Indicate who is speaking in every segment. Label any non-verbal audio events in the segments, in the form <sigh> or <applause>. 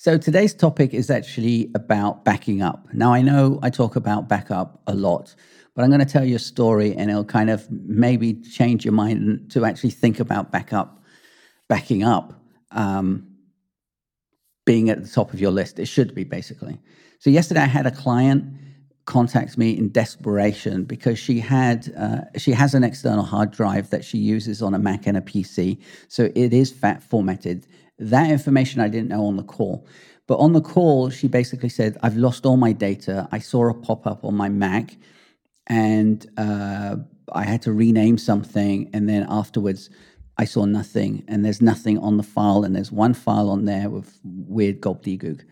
Speaker 1: So today's topic is actually about backing up. Now, I know I talk about backup a lot, but I'm going to tell you a story and it'll kind of maybe change your mind to actually think about backup, backing up um, being at the top of your list. It should be basically. So yesterday I had a client contact me in desperation because she had uh, she has an external hard drive that she uses on a Mac and a PC. So it is FAT formatted that information I didn't know on the call. But on the call, she basically said, I've lost all my data. I saw a pop up on my Mac and uh, I had to rename something. And then afterwards, I saw nothing. And there's nothing on the file. And there's one file on there with weird gobbledygook,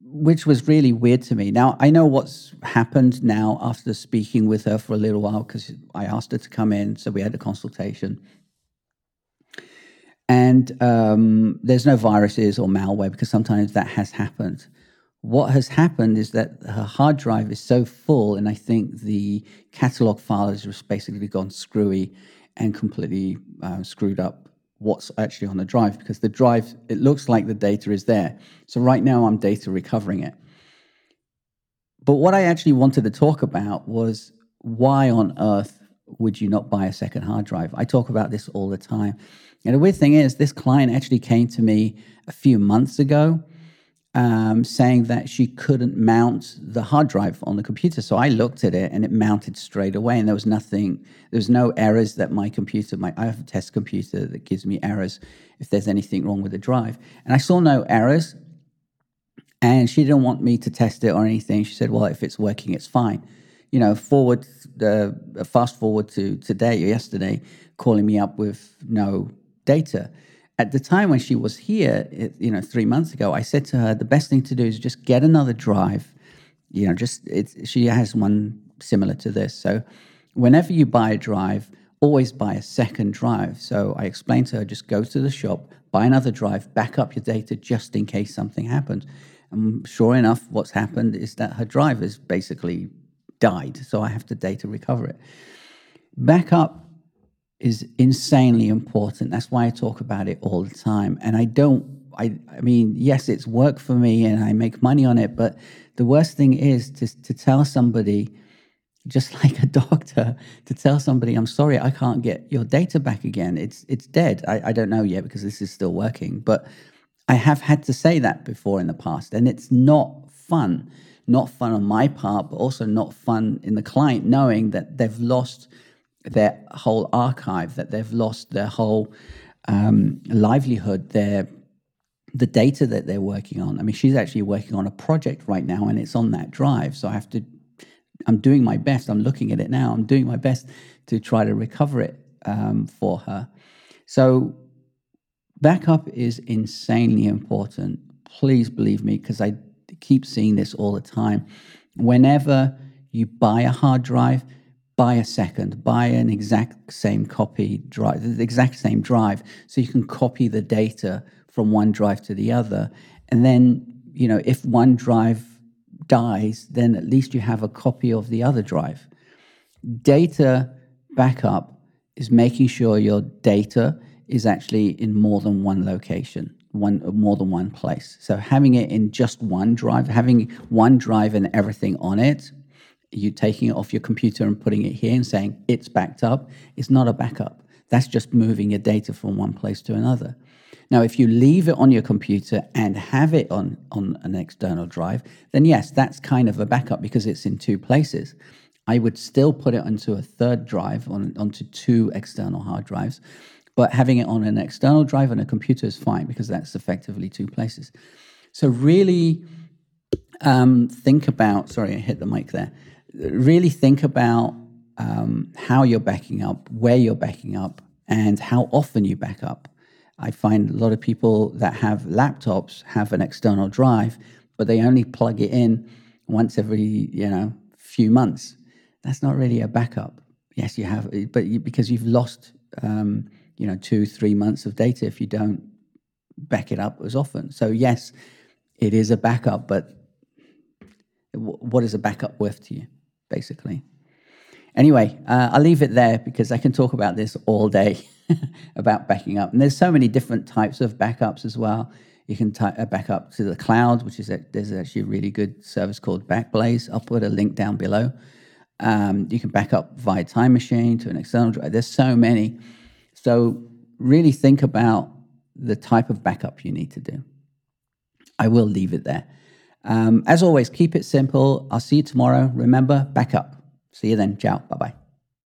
Speaker 1: which was really weird to me. Now, I know what's happened now after speaking with her for a little while because I asked her to come in. So we had a consultation and um, there's no viruses or malware because sometimes that has happened. What has happened is that her hard drive is so full, and I think the catalog file has just basically gone screwy and completely uh, screwed up what's actually on the drive because the drive, it looks like the data is there. So right now I'm data recovering it. But what I actually wanted to talk about was why on earth would you not buy a second hard drive? I talk about this all the time. And the weird thing is, this client actually came to me a few months ago um, saying that she couldn't mount the hard drive on the computer. So I looked at it and it mounted straight away, and there was nothing, there was no errors that my computer, my I have a test computer that gives me errors if there's anything wrong with the drive. And I saw no errors, and she didn't want me to test it or anything. She said, "Well, if it's working, it's fine." You know, forward, uh, fast forward to today or yesterday, calling me up with no data. At the time when she was here, you know, three months ago, I said to her, the best thing to do is just get another drive. You know, just it's, she has one similar to this. So whenever you buy a drive, always buy a second drive. So I explained to her, just go to the shop, buy another drive, back up your data just in case something happens. And sure enough, what's happened is that her drive has basically died. So I have to data recover it. Backup is insanely important. That's why I talk about it all the time. And I don't, I, I mean, yes, it's work for me and I make money on it, but the worst thing is to, to tell somebody, just <laughs> like a doctor, to tell somebody, I'm sorry, I can't get your data back again. It's, it's dead. I, I don't know yet because this is still working, but I have had to say that before in the past, and it's not fun. Not fun on my part, but also not fun in the client knowing that they've lost their whole archive, that they've lost their whole um, livelihood, their the data that they're working on. I mean, she's actually working on a project right now, and it's on that drive. So I have to. I'm doing my best. I'm looking at it now. I'm doing my best to try to recover it um, for her. So backup is insanely important. Please believe me, because I keep seeing this all the time. Whenever you buy a hard drive, buy a second, buy an exact same copy drive, the exact same drive, so you can copy the data from one drive to the other. And then, you know, if one drive dies, then at least you have a copy of the other drive. Data backup is making sure your data is actually in more than one location, one more than one place. So having it in just one drive, having one drive and everything on it you taking it off your computer and putting it here and saying it's backed up It's not a backup. That's just moving your data from one place to another. Now, if you leave it on your computer and have it on, on an external drive, then yes, that's kind of a backup because it's in two places. I would still put it onto a third drive, on, onto two external hard drives, but having it on an external drive and a computer is fine because that's effectively two places. So, really um, think about sorry, I hit the mic there really think about um, how you're backing up, where you're backing up, and how often you back up. I find a lot of people that have laptops have an external drive, but they only plug it in once every you know few months. That's not really a backup. Yes, you have, but you, because you've lost um, you know two three months of data if you don't back it up as often. So yes, it is a backup, but what is a backup worth to you? Basically. Anyway, uh, I'll leave it there because I can talk about this all day <laughs> about backing up. And there's so many different types of backups as well. You can t- uh, back up to the cloud, which is a, there's actually a really good service called Backblaze. I'll put a link down below. Um, you can back up via Time Machine to an external drive. There's so many. So really think about the type of backup you need to do. I will leave it there. Um, as always, keep it simple. I'll see you tomorrow. Remember, back up. See you then. Ciao. Bye bye.